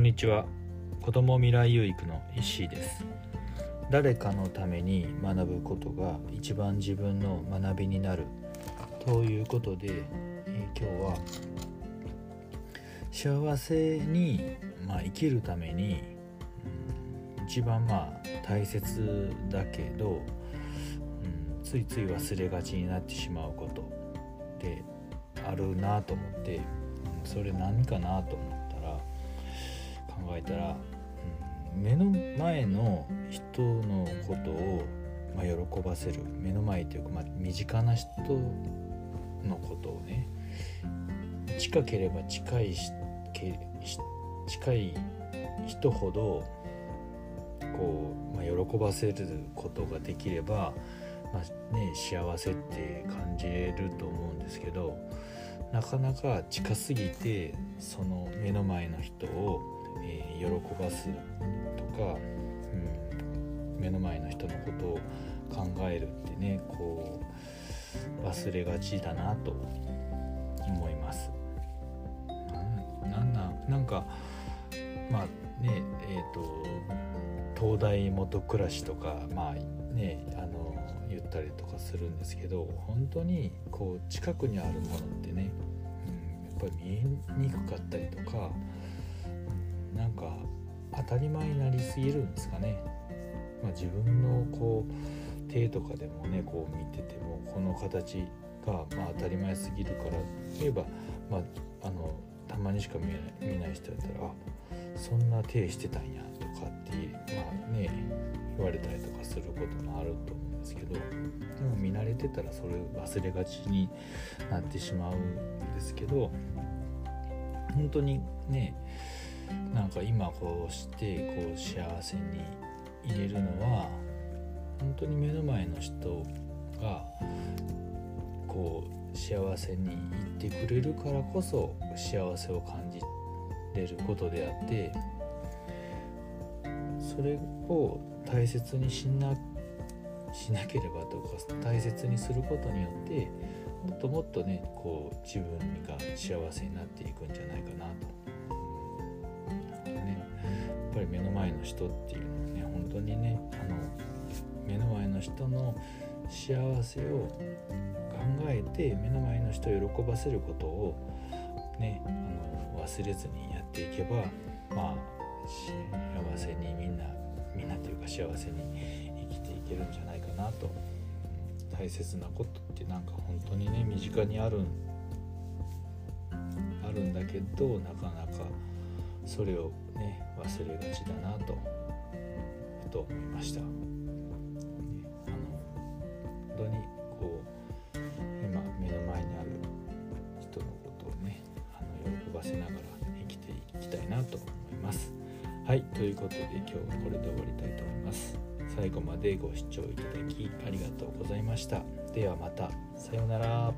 こんにちは。子ども未来有育の石井です。誰かのために学ぶことが一番自分の学びになるということで、え、今日は幸せに、まあ、生きるために、うん、一番まあ大切だけど、うん、ついつい忘れがちになってしまうことであるなと思ってそれ何かなと思ったら考えたら、うん、目の前の人のことを、まあ、喜ばせる目の前というか、まあ、身近な人のことをね近ければ近いし近い人ほどこう、まあ、喜ばせることができれば、まあね、幸せって感じると思うんですけどなかなか近すぎてその目の前の人を、えー、喜ばすとか、うん、目の前の人のことを考えるってねこう忘れがちだなと思います。なんなんなんかまあねえ、ー、と東大元暮らしとかまあねあの言ったりとかするんですけど本当にこう近くにあるものってね、うん、やっぱり見えにくかったりとか、なんか当たり前になりすぎるんですかね。まあ、自分のこう手とかでもねこう見ててもこの形がまあ当たり前すぎるから例えば、まあ、あのたまにしか見ない見ない人だったらあそんな手してたんやとかってまあね言われたりとかすることもあると思うんですけどでも見慣れてたらそれ忘れがちになってしまうんですけど本当にねなんか今こうしてこう幸せに入れるのは本当に目の前の人がこう幸せにいってくれるからこそ幸せを感じれることであってそれを大切にしなしなければとか大切にすることによってもっともっとねこう自分が幸せになっていくんじゃないかなと。ぱり目の前の人っていうのはね本当にねあの目の前の人の幸せを考えて目の前の人を喜ばせることをねあの忘れずにやっていけばまあ幸せにみんなみんなというか幸せに生きていけるんじゃないかなと。大切なことってなんか本当にね身近にあるあるんだけどなかなかそれをね忘れがちだなとふと思いました。あの本当にこう今目の前にある人のことをねあの喜ばせながら生きていきたいなと思います。はいということで今日はこれで終わりたいと思います最後までご視聴いただきありがとうございましたではまたさようなら